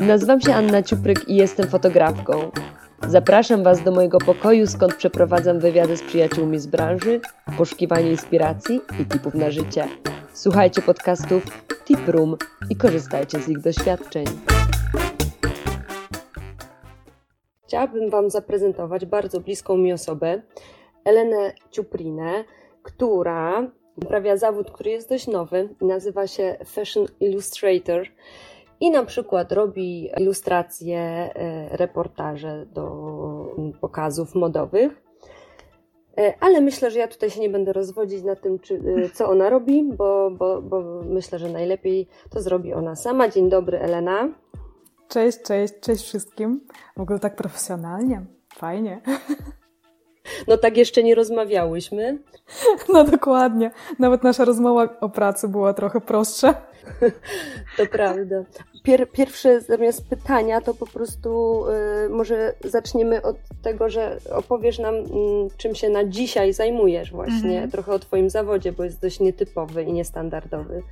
Nazywam się Anna Ciupryk i jestem fotografką. Zapraszam Was do mojego pokoju, skąd przeprowadzam wywiady z przyjaciółmi z branży, poszukiwanie inspiracji i tipów na życie. Słuchajcie podcastów Tip Room i korzystajcie z ich doświadczeń. Chciałabym Wam zaprezentować bardzo bliską mi osobę, Elenę Ciuprinę, która uprawia zawód, który jest dość nowy, nazywa się Fashion Illustrator i na przykład robi ilustracje, e, reportaże do pokazów modowych. E, ale myślę, że ja tutaj się nie będę rozwodzić na tym, czy, e, co ona robi, bo, bo, bo myślę, że najlepiej to zrobi ona sama. Dzień dobry, Elena. Cześć, cześć, cześć wszystkim. W ogóle tak profesjonalnie. Fajnie. No tak jeszcze nie rozmawiałyśmy. No dokładnie. Nawet nasza rozmowa o pracy była trochę prostsza. To prawda. Pier, pierwsze zamiast pytania, to po prostu y, może zaczniemy od tego, że opowiesz nam, y, czym się na dzisiaj zajmujesz właśnie, mhm. trochę o Twoim zawodzie, bo jest dość nietypowy i niestandardowy.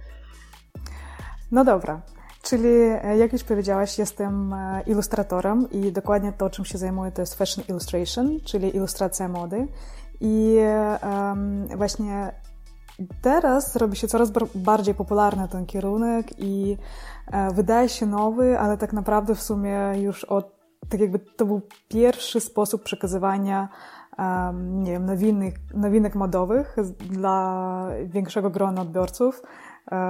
No dobra. Czyli, e, jak już powiedziałaś, jestem e, ilustratorem i dokładnie to, czym się zajmuję, to jest fashion illustration, czyli ilustracja mody. I um, właśnie teraz robi się coraz bardziej popularny ten kierunek i e, wydaje się nowy, ale tak naprawdę w sumie już od, tak jakby to był pierwszy sposób przekazywania um, nie wiem, nowinek, nowinek modowych dla większego grona odbiorców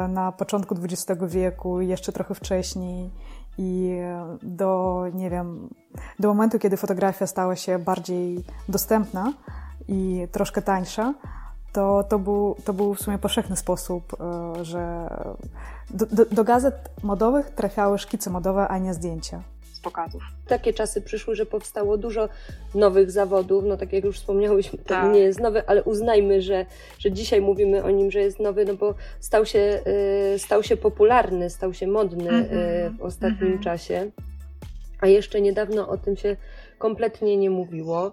na początku XX wieku, jeszcze trochę wcześniej i do, nie wiem, do momentu, kiedy fotografia stała się bardziej dostępna i troszkę tańsza, to, to, był, to był w sumie powszechny sposób, e, że do, do, do gazet modowych trafiały szkice modowe, a nie zdjęcia z pokazów. Takie czasy przyszły, że powstało dużo nowych zawodów. No tak jak już wspomniałyśmy, to tak. nie jest nowy, ale uznajmy, że, że dzisiaj mówimy o nim, że jest nowy, no bo stał się, y, stał się popularny, stał się modny mm -hmm. w ostatnim mm -hmm. czasie. A jeszcze niedawno o tym się kompletnie nie mówiło.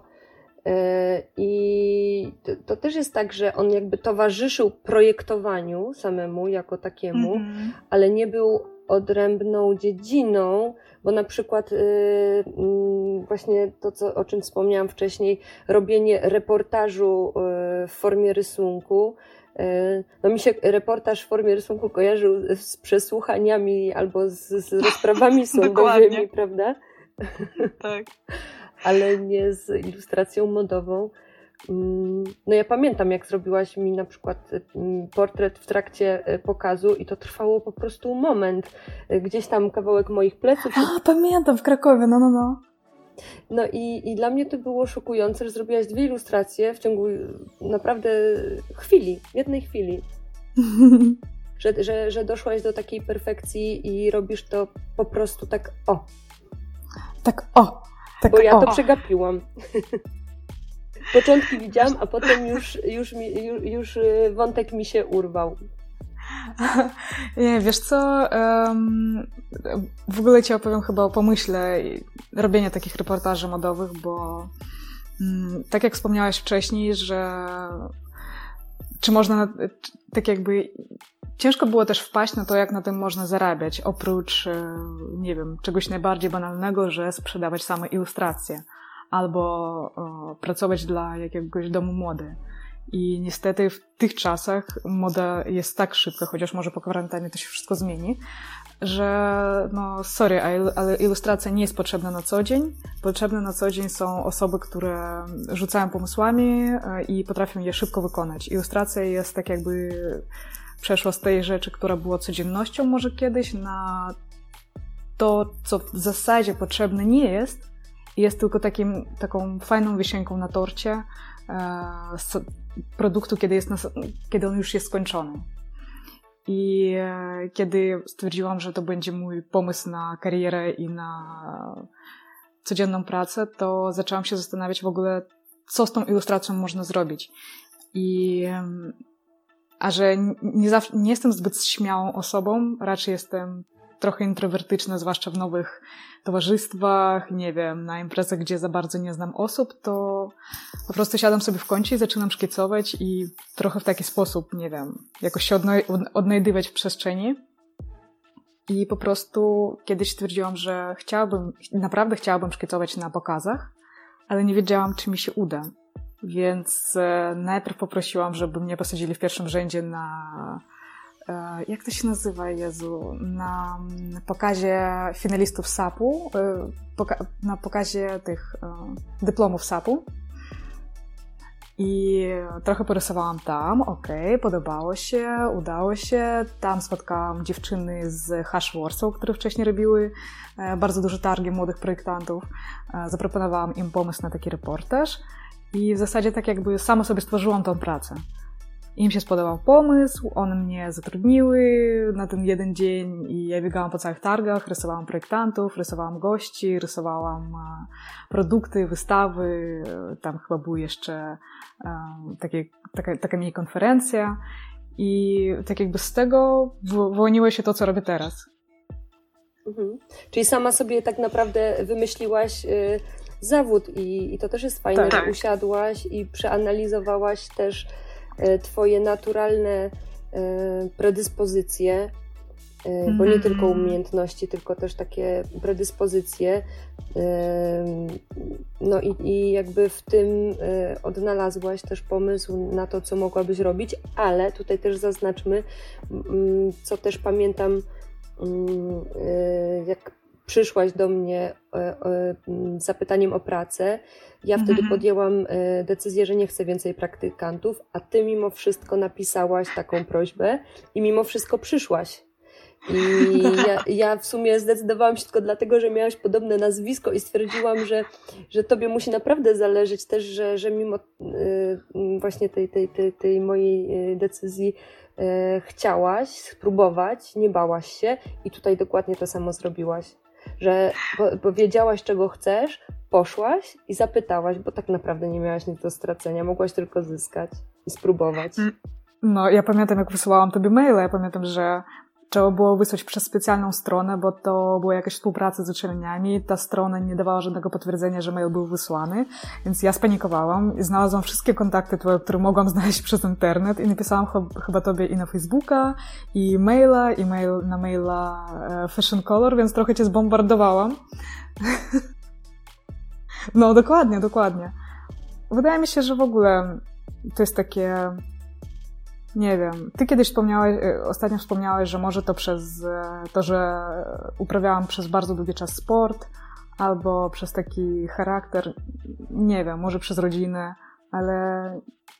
E, I to, to, też jest tak, że on jakby towarzyszył projektowaniu samemu jako takiemu, mm -hmm. ale nie był odrębną dziedziną, bo na przykład yy, właśnie to, co, o czym wspomniałam wcześniej, robienie reportażu yy, w formie rysunku. Yy, no mi się reportaż w formie rysunku kojarzył z przesłuchaniami albo z, z rozprawami sądowymi, prawda? Tak ale nie z ilustracją modową. No ja pamiętam, jak zrobiłaś mi na przykład mm, portret w trakcie e, pokazu i to trwało po prostu moment. E, gdzieś tam kawałek moich pleców. A, pamiętam, w Krakowie, no, no, no. No i, i dla mnie to było szokujące, że zrobiłaś dwie ilustracje w ciągu naprawdę chwili, jednej chwili. że, że, że doszłaś do takiej perfekcji i robisz to po prostu tak o. Tak o. Tak, bo ja o. to przegapiłam. Początki widziałam, a potem już, już, mi, już, już y, wątek mi się urwał. Nie, wiesz co, w ogóle ci opowiem chyba o pomyśle robienia takich reportaży modowych, bo um, tak jak wspomniałaś wcześniej, że czy można, tak jakby ciężko było też wpaść na to, jak na tym można zarabiać, oprócz, nie wiem, czegoś najbardziej banalnego, że sprzedawać same ilustracje albo o, pracować dla jakiegoś domu mody. I niestety w tych czasach moda jest tak szybka, chociaż może po kwarantannie to się wszystko zmieni, że no sorry, ale ilustracja nie jest potrzebna na co dzień. Potrzebne na co dzień są osoby, które rzucają pomysłami e, i potrafią je szybko wykonać. Ilustracja jest tak jakby przeszła z tej rzeczy, która była codziennością może kiedyś, na to, co w zasadzie potrzebne nie jest, jest tylko takim, taką fajną wisienką na torcie e, produktu, kiedy, jest kiedy on już jest skończony. I e, kiedy stwierdziłam, że to będzie mój pomysł na karierę i na codzienną pracę, to zaczęłam się zastanawiać w ogóle, co z tą ilustracją można zrobić. I a że nie, nie jestem zbyt śmiałą osobą, raczej jestem trochę introwertyczna, zwłaszcza w nowych towarzystwach, nie wiem, na imprezach, gdzie za bardzo nie znam osób, to po prostu siadam sobie w kącie i zaczynam szkicować i trochę w taki sposób, nie wiem, jakoś się odnajdywać w przestrzeni. I po prostu kiedyś stwierdziłam, że chciałabym, naprawdę chciałabym szkicować na pokazach, ale nie wiedziałam, czy mi się uda. Więc e, najpierw poprosiłam, żeby mnie posadzili w pierwszym rzędzie na. E, jak to się nazywa, Jezu? Na pokazie finalistów SAP-u, e, na pokazie tych dyplomów SAP-u. I trochę porysowałam tam, okay, podobało się, udało się. Tam spotkałam dziewczyny z Hash Warsaw, które wcześniej robiły bardzo duże targi młodych projektantów. Zaproponowałam im pomysł na taki reportaż. I w zasadzie tak jakby sama sobie stworzyłam tą pracę. Im się spodobał pomysł, one mnie zatrudniły na ten jeden dzień i ja biegałam po całych targach, rysowałam projektantów, rysowałam gości, rysowałam e, produkty, wystawy, tam chyba były jeszcze um, takie, taka, taka mini konferencja i tak jakby z tego wyłoniło się to, co robię teraz. Mhm. Czyli sama sobie tak naprawdę wymyśliłaś y, zawód i, i to też jest fajne, tak. że usiadłaś i przeanalizowałaś też e, twoje naturalne e, predyspozycje, e, bo nie tylko mhm. umiejętności, tylko też takie predyspozycje. No i, i jakby w tym odnalazłaś też pomysł na to, co mogłabyś robić, ale tutaj też zaznaczmy, co też pamiętam, jak przyszłaś do mnie e, e, z zapytaniem o pracę. Ja wtedy mhm. podjęłam e, decyzję, że nie chcę więcej praktykantów, a ty mimo wszystko napisałaś taką prośbę i mimo wszystko przyszłaś. I ja, ja, w sumie zdecydowałam się tylko dlatego, że miałaś podobne nazwisko i stwierdziłam, że, że tobie musi naprawdę zależeć też, że, że mimo właśnie tej, tej, tej, tej mojej decyzji chciałaś spróbować, nie bałaś się i tutaj dokładnie to samo zrobiłaś że powiedziałaś, czego chcesz, poszłaś i zapytałaś, bo tak naprawdę nie miałaś nic do stracenia, mogłaś tylko zyskać i spróbować. Mm. No, ja pamiętam, jak wysyłałam tobie maila, ja pamiętam, że trzeba było wysłać przez specjalną stronę, bo to była jakaś współpraca z uczelniami. Ta strona nie dawała żadnego potwierdzenia, że mail był wysłany, więc ja spanikowałam i znalazłam wszystkie kontakty twoje, które mogłam znaleźć przez internet i napisałam ch chyba tobie i na Facebooka, i maila, i mail, na maila e, Fashion Color, więc trochę cię zbombardowałam. no, dokładnie, dokładnie. Wydaje mi się, że w ogóle to jest takie nie wiem. Ty kiedyś wspomniałeś, y, ostatnio wspomniałeś, że może to przez y, to, że uprawiałam przez bardzo długi czas sport, albo przez taki charakter, nie wiem, może przez rodzinę, ale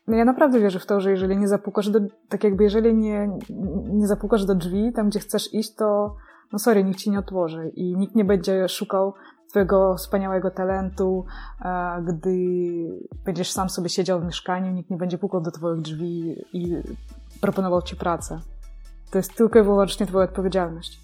ja naprawdę wierzę w to, że jeżeli nie zapukasz do, tak jakby jeżeli nie, nie zapukasz do drzwi, tam gdzie chcesz iść, to no sorry, nikt ci nie otworzy i nikt nie będzie szukał twojego wspaniałego talentu, gdy będziesz sam sobie siedział w mieszkaniu, nikt nie będzie pukał do twoich drzwi i proponował ci pracę. To jest tylko i wyłącznie twoja odpowiedzialność.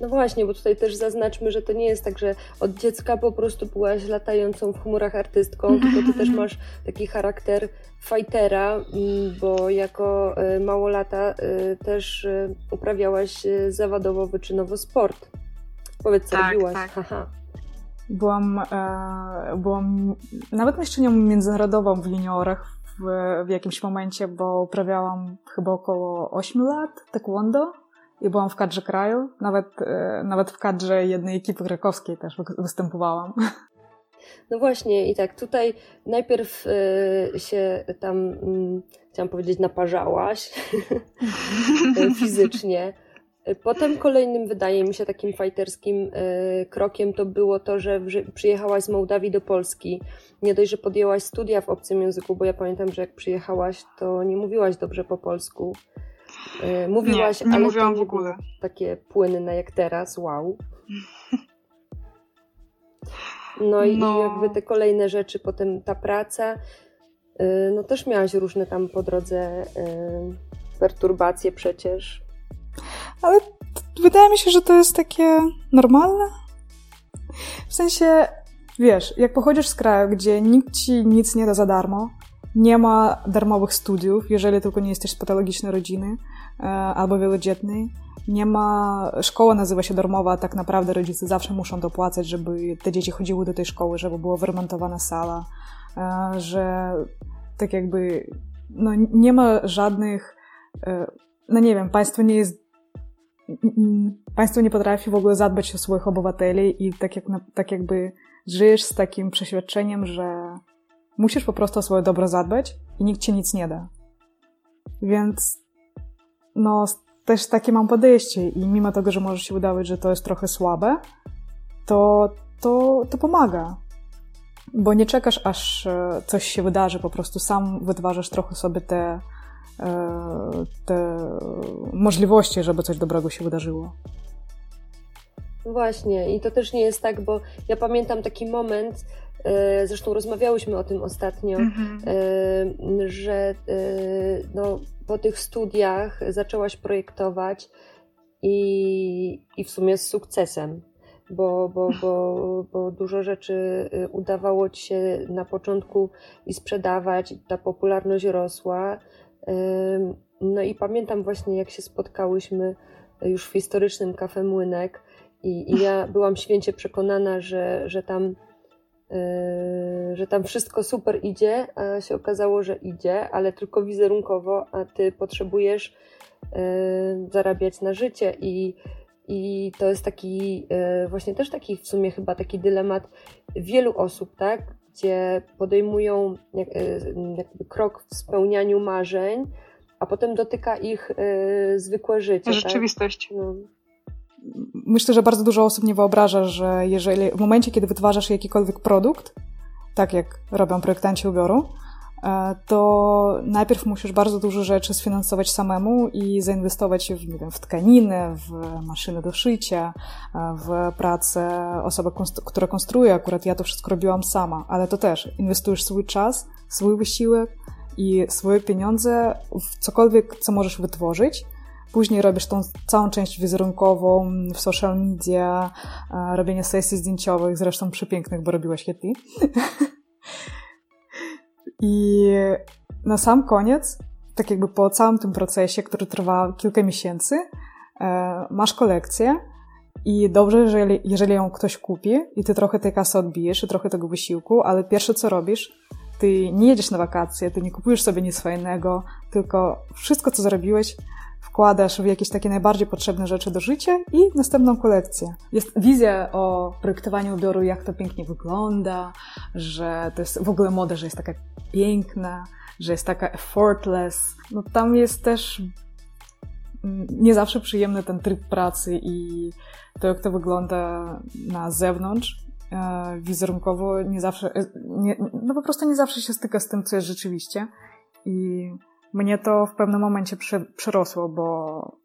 No właśnie, bo tutaj też zaznaczmy, że to nie jest tak, że od dziecka po prostu byłaś latającą w chmurach artystką, tylko ty też masz taki charakter fightera, mm, bo jako e, małolata e, też e, uprawiałaś zawodowo, wyczynowo sport. Powiedz, co tak, robiłaś. Tak. Haha. Byłam, byłam nawet mistrzynią międzynarodową w juniorach w, w jakimś momencie, bo uprawiałam chyba około 8 lat taekwondo i byłam w kadrze kraju. Nawet, e, nawet w kadrze jednej ekipy krakowskiej też występowałam. No właśnie, i tak tutaj najpierw y, się tam, y, chciałam powiedzieć, naparzałaś fizycznie. Potem kolejnym, wydaje mi się, takim fajterskim y, krokiem to było to, że przyjechałaś z Mołdawii do Polski. Nie dość, że podjęłaś studia w obcym języku, bo ja pamiętam, że jak przyjechałaś, to nie mówiłaś dobrze po polsku. E, mówiłaś, nie, nie ale mówiłam w ogóle. takie płynne jak teraz, wow. No i no. jakby te kolejne rzeczy, potem ta praca, e, no też miałaś różne tam po drodze e, perturbacje przecież. Ale wydaje mi się, że to jest takie normalne. W sensie, wiesz, jak pochodzisz z kraju, gdzie nikt ci nic nie da za darmo, nie ma darmowych studiów, jeżeli tylko nie jesteś z patologicznej rodziny e, albo wielodzietnej. Nie ma, szkoła nazywa się darmowa, a tak naprawdę rodzice zawsze muszą dopłacać, żeby te dzieci chodziły do tej szkoły, żeby była wyremontowana sala, e, że tak jakby no, nie ma żadnych, e, no nie wiem, państwo nie jest państwo nie potrafi w ogóle zadbać o swoich obywateli i tak, jak, tak jakby żyjesz z takim przeświadczeniem, że musisz po prostu o swoje dobro zadbać i nikt ci nic nie da. Więc no, też takie mam podejście i mimo tego, że może się wydawać, że to jest trochę słabe, to, to, to pomaga. Bo nie czekasz, aż e, coś się wydarzy, po prostu sam wytwarzasz trochę sobie te, te możliwości, żeby coś dobrego się wydarzyło. Właśnie, i to też nie jest tak, bo ja pamiętam taki moment, e, zresztą rozmawiałyśmy o tym ostatnio, mhm. że no, po tych studiach zaczęłaś projektować i, i w sumie z sukcesem bo, bo, bo, bo dużo rzeczy udawało ci się na początku i sprzedawać, i ta popularność rosła. No i pamiętam właśnie, jak się spotkałyśmy już w historycznym kafe Młynek i, i ja byłam święcie przekonana, że, że tam y, że tam wszystko super idzie, a się okazało, że idzie, ale tylko wizerunkowo, a ty potrzebujesz y, zarabiać na życie i i to jest taki, e, właśnie też taki w sumie chyba taki dylemat wielu osób, tak? Gdzie podejmują e, jakby krok w spełnianiu marzeń, a potem dotyka ich e, zwykłe życie. Tak? Rzeczywistość. Tak? No. Myślę, że bardzo dużo osób nie wyobraża, że jeżeli w momencie, kiedy wytwarzasz jakikolwiek produkt, tak jak robią projektanci ubioru, to najpierw musisz bardzo dużo rzeczy sfinansować samemu i zainwestować w, nie wiem, w tkaniny, w maszyny do szycia, e, w pracę osoby, która konstruuje. Akurat ja to wszystko robiłam sama, ale to też inwestujesz swój czas, swój wysiłek i swoje pieniądze w cokolwiek, co możesz wytworzyć. Później robisz tą całą część wizerunkową w social media, e, robienie sesji zdjęciowych, zresztą przepięknych, bo robiłaś je ty. I na sam koniec, tak jakby po całym tym procesie, który trwa kilka miesięcy, e, masz kolekcję i dobrze, jeżeli, jeżeli ją ktoś kupi i ty trochę tej kasy odbijesz i trochę tego wysiłku, ale pierwsze co robisz, ty nie jedziesz na wakacje, ty nie kupujesz sobie nic fajnego, tylko wszystko co zrobiłeś wkładasz w jakieś takie najbardziej potrzebne rzeczy do życia i następną kolekcję. Jest wizja o projektowaniu ubioru, jak to pięknie wygląda, że to jest w ogóle moda, że jest taka piękna, że jest taka effortless. No tam jest też nie zawsze przyjemny ten tryb pracy i to, jak to wygląda na zewnątrz, e, wizerunkowo, nie zawsze, e, nie, no po prostu nie zawsze się styka z tym, co jest rzeczywiście. I mnie to w pewnym momencie przerosło, bo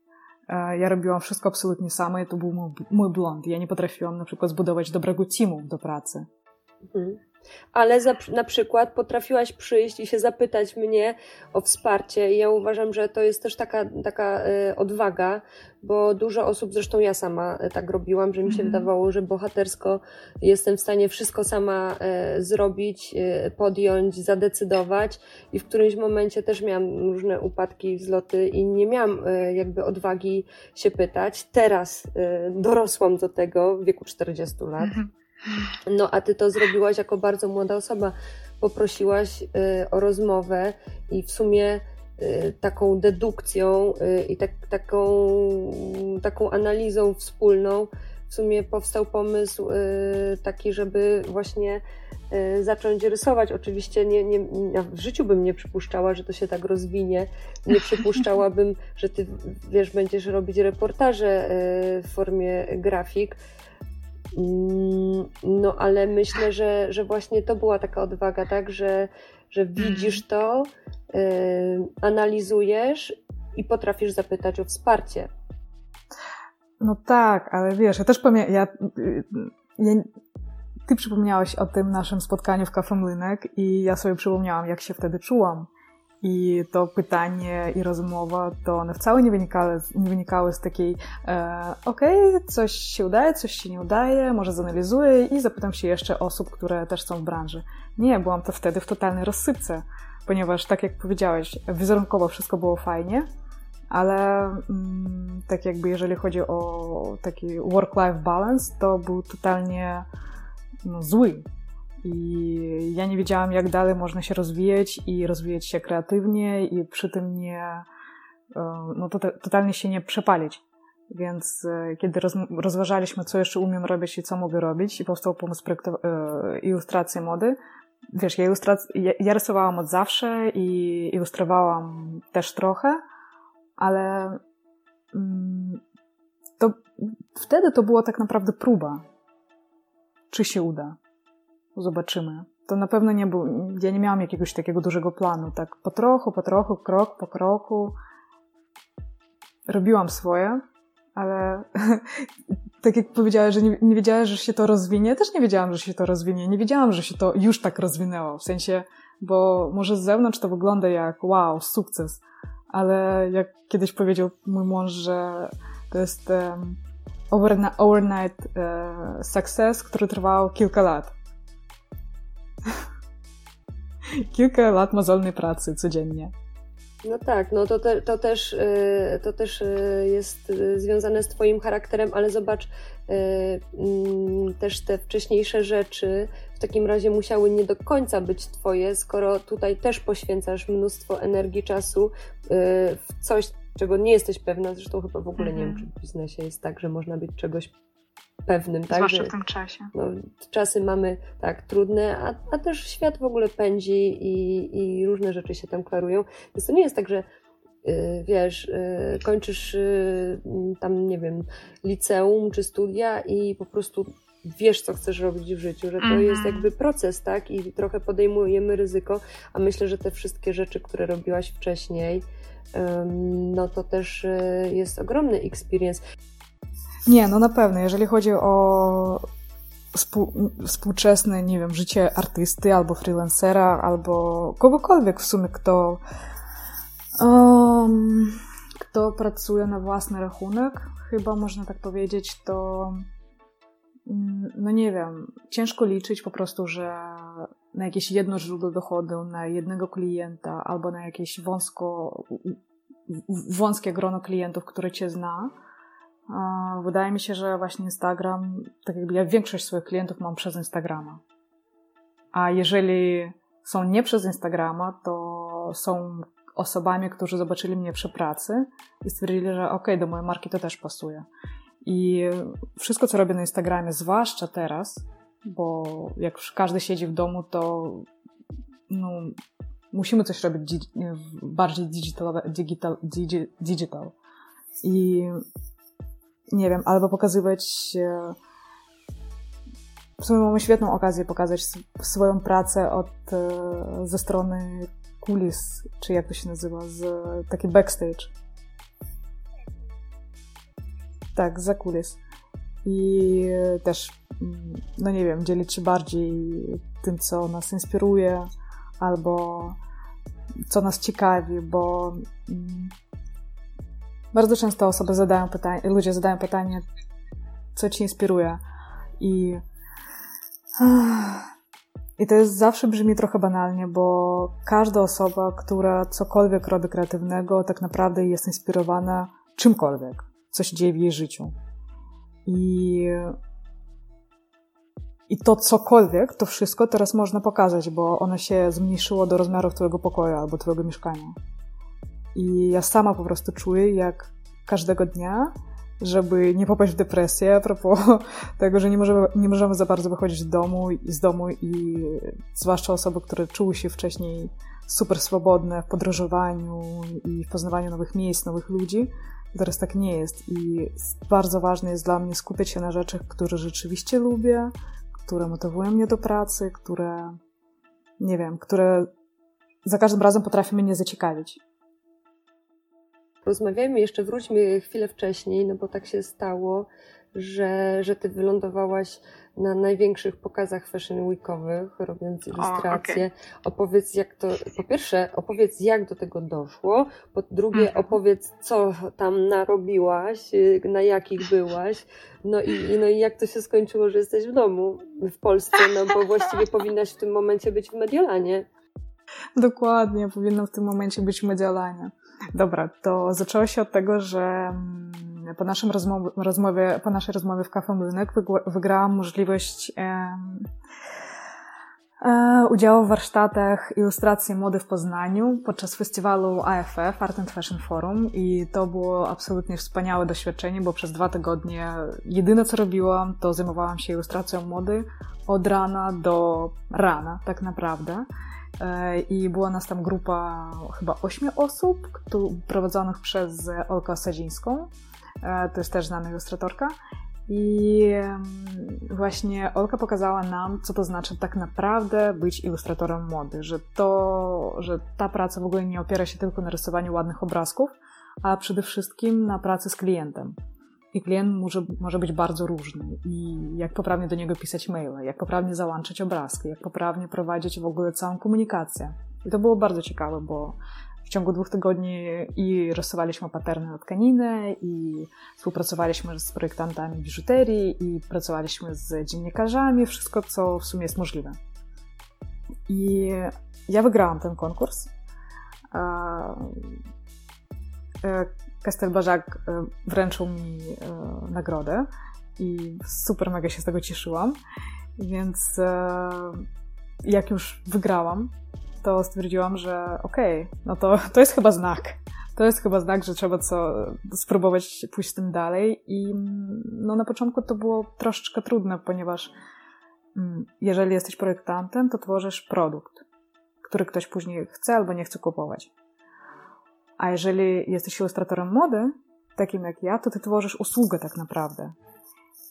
e, ja robiłam wszystko absolutnie sama i to był mój, mój błąd. Ja nie potrafiłam na przykład zbudować dobrego teamu do pracy. Mhm ale za, na przykład potrafiłaś przyjść i się zapytać mnie o wsparcie. I ja uważam, że to jest też taka, taka y, odwaga, bo dużo osób, zresztą ja sama y, tak robiłam, że mi się mm. wydawało, że bohatersko jestem w stanie wszystko sama y, zrobić, podjąć, zadecydować. I w którymś momencie też miałam różne upadki, wzloty i nie miałam jakby odwagi się pytać. Teraz dorosłam do tego w wieku 40 lat. Mhm. No, a ty to zrobiłaś jako bardzo młoda osoba. Poprosiłaś y, o rozmowę i w sumie y, taką dedukcją y, i tak, taką, taką analizą wspólną w sumie powstał pomysł taki, żeby właśnie zacząć rysować. Oczywiście nie, nie, w życiu bym nie przypuszczała, że to się tak rozwinie. Nie przypuszczałabym, że ty wiesz, będziesz robić reportaże w formie grafik. Mm, no, ale myślę, że, że właśnie to była taka odwaga, tak, że, że widzisz mhm. to, yy, analizujesz i potrafisz zapytać o wsparcie. No tak, ale wiesz, ja też pamiętam, ja, ja, ty przypomniałeś o tym naszym spotkaniu w Kafe Młynek i ja sobie przypomniałam, jak się wtedy czułam. I to pytanie i rozmowa, to one wcale nie wynikały, nie wynikały z takiej e, okej, coś się udaje, coś się nie udaje, może zanalizuję i zapytam się jeszcze osób, które też są w branży. Nie, byłam to wtedy w totalnej rozsypce, ponieważ tak jak powiedziałeś, wizerunkowo wszystko było fajnie, ale mm, tak jakby jeżeli chodzi o taki work-life balance, to był totalnie no, zły i ja nie wiedziałam, jak dalej można się rozwijać i rozwijać się kreatywnie i przy tym nie, e, no to totalnie się nie przepalić. Więc e, kiedy roz, rozważaliśmy, co jeszcze umiem robić i co mogę robić, i powstał pomysł e, ilustracji mody, wiesz, ja, ilustrac- ja, ja rysowałam od zawsze i ilustrowałam też trochę, ale mm, to wtedy to była tak naprawdę próba. Czy się uda? Zobaczymy. To na pewno nie był, ja nie miałam jakiegoś takiego dużego planu, tak po trochu, po trochu, krok po kroku. Robiłam swoje, ale tak jak powiedziałeś, że nie, nie że się to rozwinie, też nie wiedziałam, że się to rozwinie. Nie wiedziałam, że się to już tak rozwinęło. W sensie, bo może z zewnątrz to wygląda jak wow, sukces, ale jak kiedyś powiedział mój mąż, że to jest um, overnight uh, success, który trwał kilka lat. Kilka lat mozolnej pracy codziennie. No tak, no to, te, to, też, y, to też y, jest y, związane z Twoim charakterem, ale zobacz, mm, też te wcześniejsze rzeczy w takim razie musiały nie do końca być Twoje, skoro tutaj też poświęcasz mnóstwo energii, czasu w coś, czego nie jesteś pewna. Zresztą chyba w ogóle nie wiem, mhm. czy w biznesie jest tak, że można być czegoś pewnym, tak? Zwłaszcza w tym czasie. No, czasy mamy tak trudne, a, a też świat w ogóle pędzi i, i różne rzeczy się tam klarują. Więc to nie jest tak, że yy, wiesz, yy, kończysz yy, tam, nie wiem, liceum czy studia i po prostu wiesz, co chcesz robić w życiu, że to mm -hmm. jest jakby proces, tak? I trochę podejmujemy ryzyko, a myślę, że te wszystkie rzeczy, które robiłaś wcześniej, no to też y, jest ogromny experience. Nie, no na pewno. Jeżeli chodzi o współczesne, nie wiem, życie artysty albo freelancera, albo kogokolwiek w sumie, kto, um, kto pracuje na własny rachunek, chyba można tak powiedzieć, to mm, no nie wiem, ciężko liczyć po prostu, że na jakieś jedno źródło dochodu, na jednego klienta albo na jakieś wąsko, wąskie grono klientów, które cię zna, Wydaje mi się, że właśnie Instagram, tak jakby ja większość swoich klientów mam przez Instagrama. A jeżeli są nie przez Instagrama, to są osobami, którzy zobaczyli mnie przy pracy i stwierdzili, że ok, do mojej marki to też pasuje. I wszystko, co robię na Instagramie, zwłaszcza teraz, bo jak każdy siedzi w domu, to no, musimy coś robić bardziej digital, digital, digital. I nie wiem, albo pokazywać. W sumie mamy świetną okazję pokazać swoją pracę od, e, ze strony kulis, czy jak to się nazywa, z taki backstage. Tak, za kulis. I też, mm, no nie wiem, dzielić się bardziej tym, co nas inspiruje, albo co nas ciekawi, bo mm, bardzo często osoby zadają pytanie, ludzie zadają pytanie, co ci inspiruje. I, I to jest zawsze brzmi trochę banalnie, bo każda osoba, która cokolwiek robi kreatywnego, tak naprawdę jest inspirowana czymkolwiek, co się dzieje w jej życiu. I, i to cokolwiek, to wszystko teraz można pokazać, bo ono się zmniejszyło do rozmiarów twojego pokoju albo twojego mieszkania. I ja sama po prostu czuję, jak każdego dnia, żeby nie popaść w depresję, a propos tego, że nie możemy, nie możemy za bardzo wychodzić z domu, z domu i zwłaszcza osoby, które czuły się wcześniej super swobodne w podróżowaniu i w poznawaniu nowych miejsc, nowych ludzi, teraz tak nie jest i bardzo ważne jest dla mnie skupiać się na rzeczach, które rzeczywiście lubię, które motywują mnie do pracy, które, nie wiem, które za każdym razem potrafią mnie zaciekawić. Rozmawiajmy jeszcze, wróćmy chwilę wcześniej, no bo tak się stało, że, że ty wylądowałaś na największych pokazach fashion weekowych, robiąc ilustracje. O, okay. Opowiedz jak to, po pierwsze opowiedz jak do tego doszło, po drugie mhm. opowiedz co tam narobiłaś, na jakich byłaś, no i, no i jak to się skończyło, że jesteś w domu w Polsce, no bo właściwie powinnaś w tym momencie być w Mediolanie. Dokładnie, powinno w tym momencie być w Mediolanie. Dobra, to zaczęło się od tego, że mm, po, naszym rozmowie, po naszej rozmowie w Kafe Młynek wygrałam możliwość e, udział w warsztatach ilustracji mody w Poznaniu podczas festiwalu AFF, Art and Fashion Forum i to było absolutnie wspaniałe doświadczenie, bo przez dwa tygodnie jedyne co robiłam to zajmowałam się ilustracją mody od rana do rana tak naprawdę. E, I była nas tam grupa chyba ośmiu osób, prowadzonych przez Olkę Sadzińską. E, to jest też znana ilustratorka. I właśnie Olka pokazała nam, co to znaczy tak naprawdę być ilustratorem mody, że to, że ta praca w ogóle nie opiera się tylko na rysowaniu ładnych obrazków, a przede wszystkim na pracy z klientem. I klient może, może być bardzo różny. I jak poprawnie do niego pisać maile, jak poprawnie załączać obrazki, jak poprawnie prowadzić w ogóle całą komunikację. I to było bardzo ciekawe, bo w ciągu dwóch tygodni i rysowaliśmy paterny na tkaninę, i współpracowaliśmy z projektantami biżuterii, i pracowaliśmy z dziennikarzami, wszystko, co w sumie jest możliwe. I ja wygrałam ten konkurs. Castelbajac e, wręczył mi e, nagrodę i super mega się z tego cieszyłam. Więc e, jak już wygrałam, to stwierdziłam, że okej, okay, no to, to jest chyba znak. To jest chyba znak, że trzeba co, spróbować pójść tym dalej. I no, na początku to było troszeczkę trudne, ponieważ mm, jeżeli jesteś projektantem, to tworzysz produkt, który ktoś później chce albo nie chce kupować. A jeżeli jesteś ilustratorem mody, takim jak ja, to ty tworzysz usługę tak naprawdę.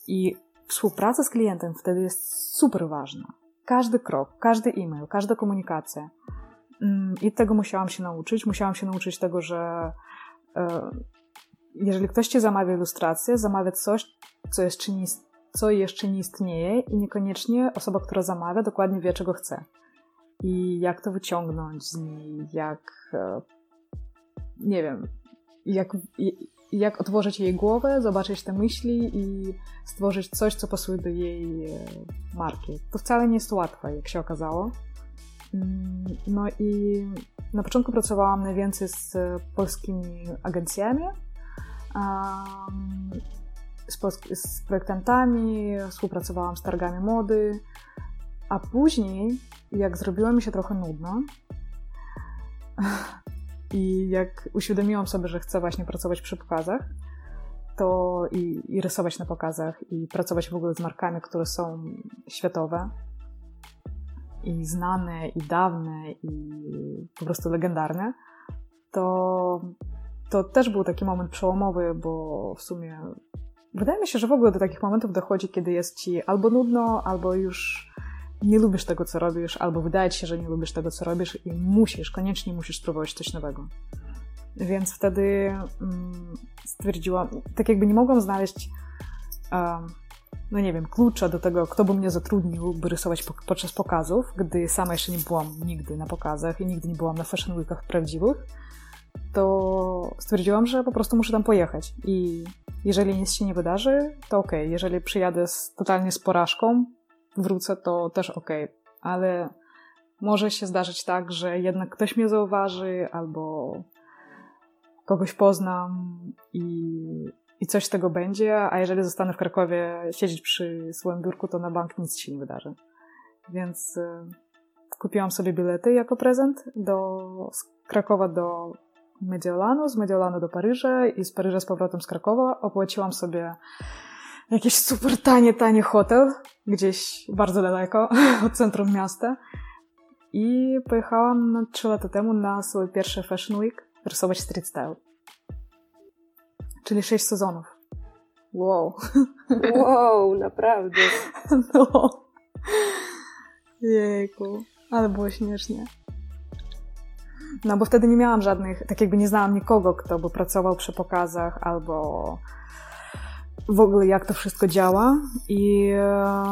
I współpraca z klientem wtedy jest super ważna. Każdy krok, każdy e-mail, każda komunikacja. Mm, I tego musiałam się nauczyć. Musiałam się nauczyć tego, że e, jeżeli ktoś ci zamawia ilustrację, zamawia coś, co jeszcze, nie, co jeszcze nie istnieje i niekoniecznie osoba, która zamawia, dokładnie wie, czego chce. I jak to wyciągnąć z niej, jak e, nie wiem, jak, jak otworzyć jej głowę, zobaczyć te myśli i stworzyć coś, co pasuje do jej e, marki. To wcale nie jest łatwe, jak się okazało. Mm, no i na początku pracowałam najwięcej z polskimi agencjami, z, z projektantami, współpracowałam z targami mody, a później, jak zrobiło mi się trochę nudno, i jak uświadomiłam sobie, że chcę właśnie pracować przy pokazach, to i, i rysować na pokazach, i pracować w ogóle z markami, które są światowe, i znane, i dawne, i po prostu legendarne, to, to też był taki moment przełomowy, bo w sumie wydaje mi się, że w ogóle do takich momentów dochodzi, kiedy jest ci albo nudno, albo już nie lubisz tego, co robisz, albo wydaje ci się, że nie lubisz tego, co robisz i musisz, koniecznie musisz spróbować coś nowego. Więc wtedy um, stwierdziłam, tak jakby nie mogłam znaleźć, no nie wiem, klucza do tego, kto by mnie zatrudnił, by rysować po, podczas pokazów, gdy sama jeszcze nie byłam nigdy na pokazach i nigdy nie byłam na Fashion Weekach prawdziwych, to stwierdziłam, że po prostu muszę tam pojechać. I jeżeli nic się nie wydarzy, to. Okay. Jeżeli przyjadę z, totalnie z porażką, wrócę, to też ok, ale może się zdarzyć tak, że jednak ktoś mnie zauważy albo kogoś poznam i, i coś z tego będzie, a jeżeli zostanę w Krakowie siedzieć przy swoim biurku, to na bank nic się nie wydarzy. Więc y, kupiłam sobie bilety jako prezent do, z Krakowa do Mediolanu, z Mediolanu do Paryża i z Paryża z powrotem z Krakowa. Opłaciłam sobie jakiś super tanie, tanie hotel, gdzieś bardzo daleko od centrum miasta. I pojechałam 3 lata temu na swój pierwszy Fashion Week rysować street style. Czyli 6 sezonów. Wow. Wow, naprawdę. No. Jejku, ale było śmiesznie. No bo wtedy nie miałam żadnych, tak jakby nie znałam nikogo, kto by pracował przy pokazach albo w ogóle jak to wszystko działa i e,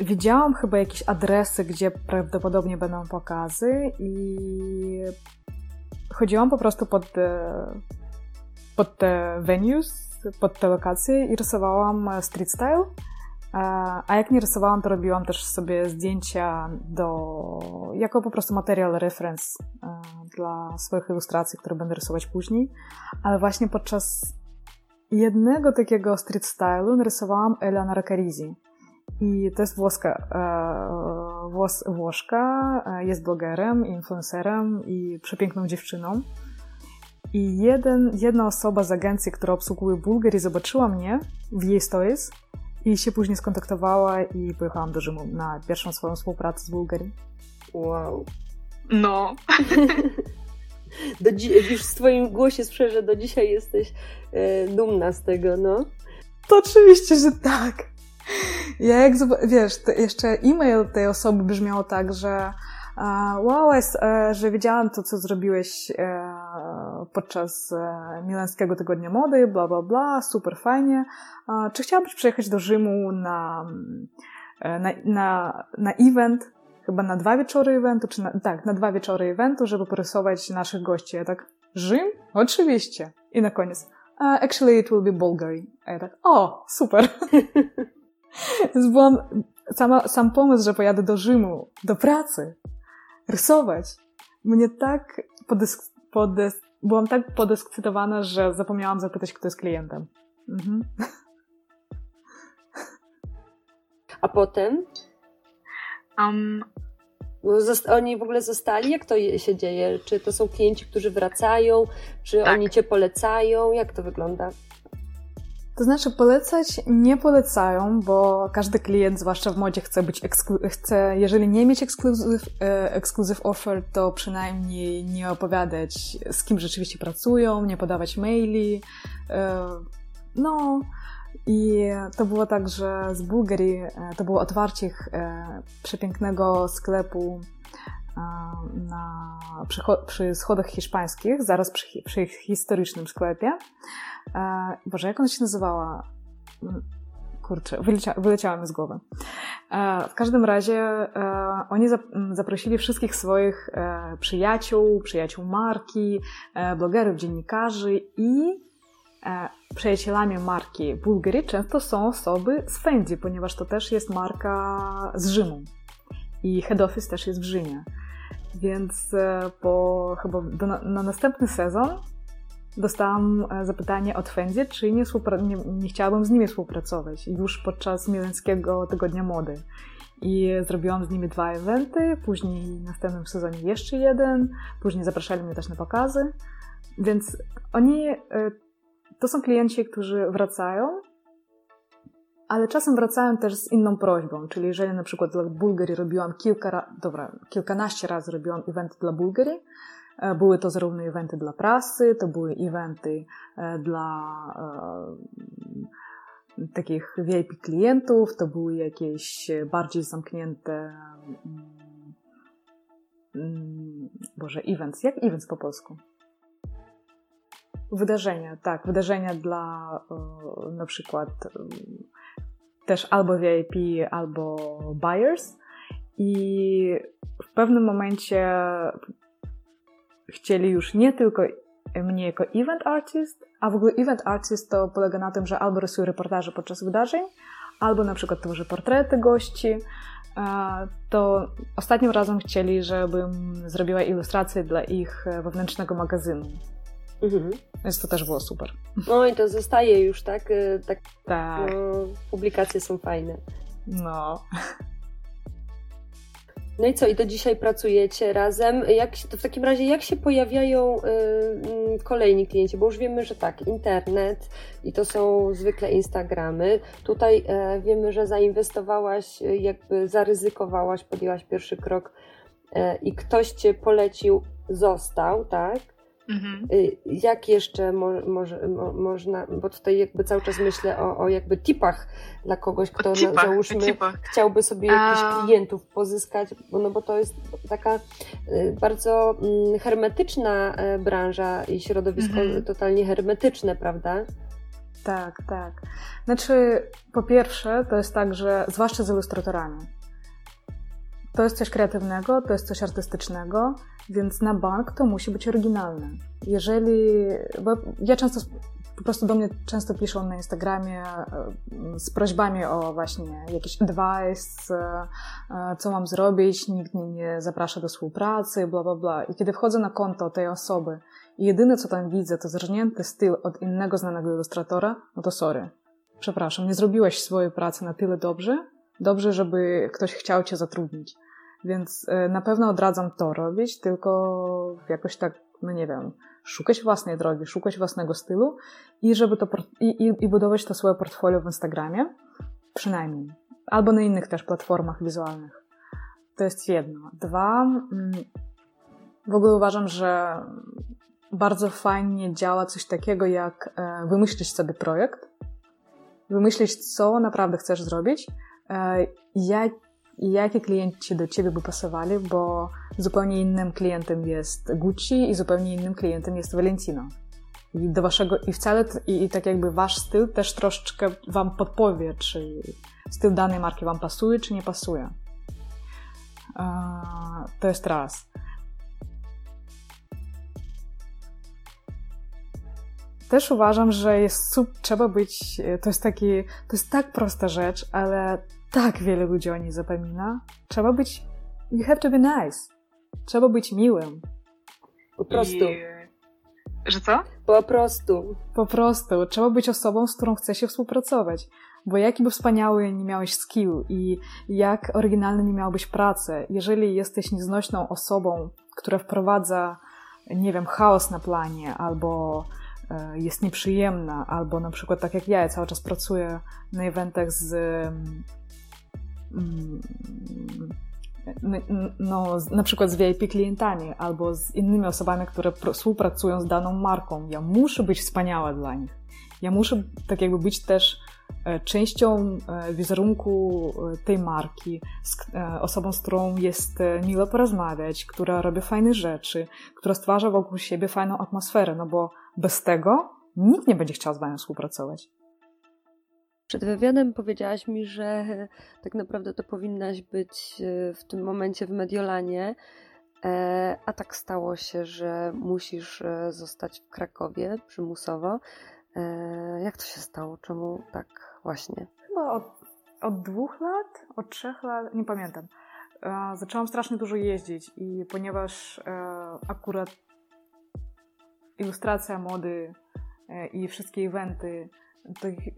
widziałam chyba jakieś adresy, gdzie prawdopodobnie będą pokazy i chodziłam po prostu pod, pod te venues, pod te lokacje i rysowałam street style. A jak nie rysowałam, to robiłam też sobie zdjęcia do, jako po prostu materiał reference e, dla swoich ilustracji, które będę rysować później. Ale właśnie podczas jednego takiego street stylu narysowałam Eleanor Carizi. I to jest włoska, włos, Włoszka, jest blogerem, influencerem i przepiękną dziewczyną. I jeden, jedna osoba z agencji, która obsługuje Bułgarię, zobaczyła mnie w jej stories i się później skontaktowała i pojechałam do Rzymu na pierwszą swoją współpracę z Bułgarii. Wow. No. Do już w Twoim głosie słyszę, że do dzisiaj jesteś e, dumna z tego, no. To oczywiście, że tak. Ja jak, wiesz, jeszcze e-mail tej osoby brzmiał tak, że wow, e, że widziałam to, co zrobiłeś e, podczas e, Milańskiego Tygodnia Mody, bla, bla, bla, super fajnie. Czy chciałabyś przyjechać do Rzymu na, na, na, na event, chyba na dwa wieczory eventu, czy na, tak, na dwa wieczory eventu, żeby porysować naszych gości. Ja tak, Rzym? Oczywiście. I na koniec, actually it will be Bulgari. A ja tak, o, super. Więc byłam, sama, sam pomysł, że pojadę do Rzymu, do pracy, rysować, mnie tak podesk, podes, byłam tak podekscytowana, że zapomniałam zapytać, kto jest klientem. Mhm. A potem? Um, oni w ogóle zostali? Jak to się dzieje? Czy to są klienci, którzy wracają? Czy tak. oni cię polecają? Jak to wygląda? To znaczy, polecać nie polecają, bo każdy klient, zwłaszcza w modzie, chce być chce, jeżeli nie mieć exclusive, exclusive offer, to przynajmniej nie opowiadać, z kim rzeczywiście pracują, nie podawać maili. E, no, i to było tak, że z Bułgarii e, to było otwarcie e, przepięknego sklepu na, przy, przy, schodach hiszpańskich, zaraz przy, przy historycznym sklepie. E, Boże, jak ona się nazywała? Mm, kurczę, wylecia, wyleciała mi z głowy. E, w każdym razie e, oni mm, zaprosili wszystkich swoich e, przyjaciół, przyjaciół marki, e, blogerów, dziennikarzy i e, przyjacielami marki Bulgari często są osoby z Fendi, ponieważ to też jest marka z Rzymu i head office też jest w Rzymie. Więc e, po chyba do, na następny sezon dostałam e, zapytanie od Fendi, czy nie, nie, nie chciałabym z nimi współpracować już podczas Mileńskiego Tygodnia Mody. I zrobiłam z nimi dwa eventy, później w następnym sezonie jeszcze jeden, później zapraszali mnie też na pokazy. Więc oni, e, to są klienci, którzy wracają ale czasem wracałem też z inną prośbą, czyli jeżeli na przykład dla Bułgarii robiłam kilka, dobra, kilkanaście razy robiłam eventy dla Bułgarii, e, były to zarówno eventy dla prasy, to były eventy e, dla e, takich VIP klientów, to były jakieś bardziej zamknięte mm, mm, Boże, events. Jak events po polsku? Wydarzenia, tak. Wydarzenia dla na przykład też albo VIP, albo buyers. I w pewnym momencie chcieli już nie tylko mnie jako event artist, a w ogóle event artist to polega na tym, że albo rysuje reportaże podczas wydarzeń, albo na przykład tworzy portrety gości. To ostatnim razem chcieli, żebym zrobiła ilustrację dla ich wewnętrznego magazynu. Mhm. Więc to też było super. No i to zostaje już, tak? Y, tak, tak. No, publikacje są fajne. No. No i co, i do dzisiaj pracujecie razem. Jak, to w takim razie, jak się pojawiają y, mm, kolejni klienci? Bo już wiemy, że tak, internet i to są zwykle Instagramy. Tutaj y, wiemy, że zainwestowałaś, y, jakby zaryzykowałaś, podjęłaś pierwszy krok e, i ktoś cię polecił, został, tak? Mhm. Y, jak jeszcze mo, może, mo, można, bo tutaj jakby cały czas myślę o, o jakby tipach dla kogoś, kto tipach, na, załóżmy tipach. chciałby sobie jakichś A... klientów pozyskać, bo, no bo to jest taka y, bardzo mm, hermetyczna e, branża i środowisko mhm. totalnie hermetyczne, prawda? Tak, tak. Znaczy, po pierwsze, to jest tak, że zwłaszcza z ilustratorami, to jest coś kreatywnego, to jest coś artystycznego, więc na bank to musi być oryginalne. Jeżeli, bo ja często po prostu do mnie często piszą na Instagramie e, z prośbami o właśnie jakiś advice, e, e, co mam zrobić, nikt mnie nie zaprasza do współpracy, bla, bla, bla. I kiedy wchodzę na konto tej osoby i jedyne, co tam widzę, to zrżnięty styl od innego znanego ilustratora, no to sorry. Przepraszam, nie zrobiłeś swojej pracy na tyle dobrze, Dobrze, żeby ktoś chciał cię zatrudnić. Więc e, na pewno odradzam to robić, tylko jakoś tak, no nie wiem, szukać własnej drogi, szukać własnego stylu i żeby to i, i, i budować to swoje portfolio w Instagramie, przynajmniej, albo na innych też platformach wizualnych. To jest jedno. Dwa, mm, w ogóle uważam, że bardzo fajnie działa coś takiego, jak e, wymyślić sobie projekt, wymyślić, co naprawdę chcesz zrobić, e, jak, jakie klienci do ciebie by pasowali, bo zupełnie innym klientem jest Gucci i zupełnie innym klientem jest Valentino. I do waszego, i wcale, i, i tak jakby wasz styl też troszeczkę wam podpowie, czy styl danej marki wam pasuje, czy nie pasuje. E, to jest raz. Też uważam, że jest trzeba być, to jest taki, to jest tak prosta rzecz, ale tak wiele ludzi o niej zapomina. Trzeba być, you have to be nice. Trzeba być miłym. Po prostu. I... Że co? Po prostu. Po prostu. Trzeba być osobą, z którą chce się współpracować. Bo jaki by wspaniały nie miałeś skill i jak oryginalny nie miałbyś pracy, jeżeli jesteś nieznośną osobą, która wprowadza, nie wiem, chaos na planie albo e, jest nieprzyjemna, albo na przykład tak jak ja, ja cały czas pracuję na eventach z no, na przykład z VIP klientami albo z innymi osobami, które współpracują z daną marką. Ja muszę być wspaniała dla nich. Ja muszę tak jakby być też e, częścią e, wizerunku e, tej marki, osobą, z którą jest miło porozmawiać, która robi fajne rzeczy, która stwarza wokół siebie fajną atmosferę, no bo bez tego nikt nie będzie chciał z wami współpracować. Przed wywiadem powiedziałaś mi, że tak naprawdę to powinnaś być e, w tym momencie w Mediolanie, e, a tak stało się, że musisz e, zostać w Krakowie przymusowo. Jak to się stało? Czemu tak właśnie? Chyba od, od dwóch lat, od trzech lat, nie pamiętam. Zaczęłam strasznie dużo jeździć i ponieważ akurat ilustracja mody i wszystkie eventy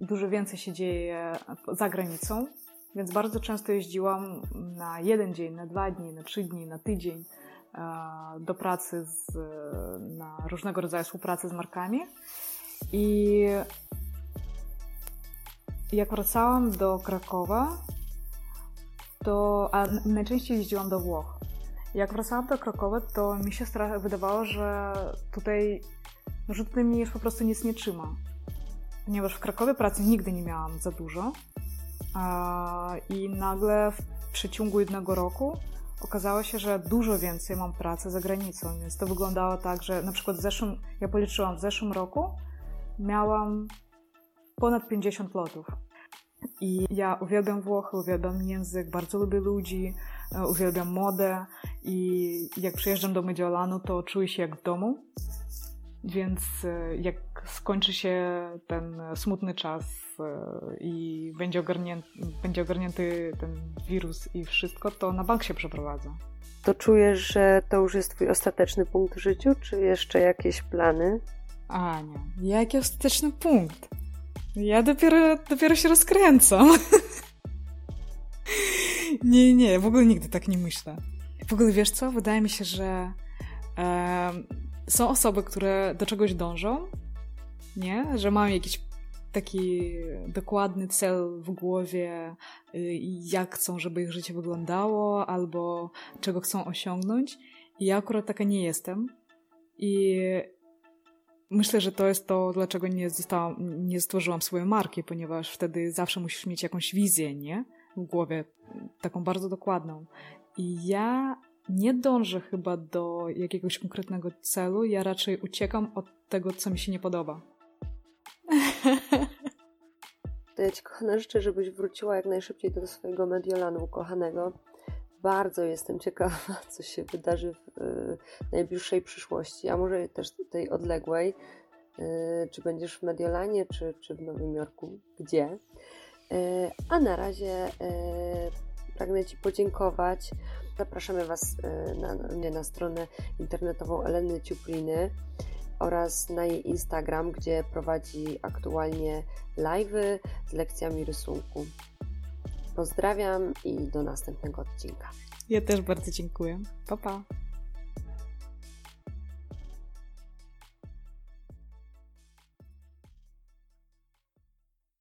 dużo więcej się dzieje za granicą, więc bardzo często jeździłam na jeden dzień, na dwa dni, na trzy dni, na tydzień e, do pracy, z, na różnego rodzaju współpracy z markami. I jak wracałam do Krakowa, to a najczęściej jeździłam do Włoch. Jak wracałam do Krakowa, to mi się wydawało, że tutaj, że tutaj mnie już po prostu nic nie trzyma ponieważ w Krakowie pracy nigdy nie miałam za dużo i nagle w przeciągu jednego roku okazało się, że dużo więcej mam pracy za granicą, więc to wyglądało tak, że na przykład w zeszłym, ja policzyłam w zeszłym roku, miałam ponad 50 lotów. I ja uwielbiam Włochy, uwielbiam język, bardzo lubię ludzi, e, uwielbiam modę i jak przyjeżdżam do Mediolanu, to czuję się jak w domu. Więc e, jak skończy się ten smutny czas e, i będzie ogarnięty, będzie ogarnięty ten wirus i wszystko, to na bank się przeprowadza. To czujesz, że to już jest twój ostateczny punkt w życiu, czy jeszcze jakieś plany? A nie, jaki ostateczny punkt? Ja dopiero, dopiero się rozkręcam. nie, nie, w ogóle nigdy tak nie myślę. W ogóle wiesz co? Wydaje mi się, że są osoby, które do czegoś dążą, nie? Że mają jakiś taki dokładny cel w głowie, y, jak chcą, żeby ich życie wyglądało, albo czego chcą osiągnąć. I ja akurat taka nie jestem. I myślę, że to jest to, dlaczego nie, zostałam, nie stworzyłam swojej marki, ponieważ wtedy zawsze musisz mieć jakąś wizję, nie? W głowie, taką bardzo dokładną. I ja nie dążę chyba do jakiegoś konkretnego celu, ja raczej uciekam od tego, co mi się nie podoba. To ja Ci, kochana, życzę, żebyś wróciła jak najszybciej do swojego Mediolanu ukochanego. Bardzo jestem ciekawa, co się wydarzy w y, najbliższej przyszłości, a może też tej odległej. Y, czy będziesz w Mediolanie, czy, czy w Nowym Jorku? Gdzie? Y, a na razie pragnę Ci podziękować Zapraszamy Was e, na, na, na stronę internetową Eleny Ciupliny oraz na jej Instagram, gdzie prowadzi aktualnie live'y z lekcjami rysunku. Pozdrawiam i do następnego odcinka. Ja też bardzo dziękuję. Pa, pa.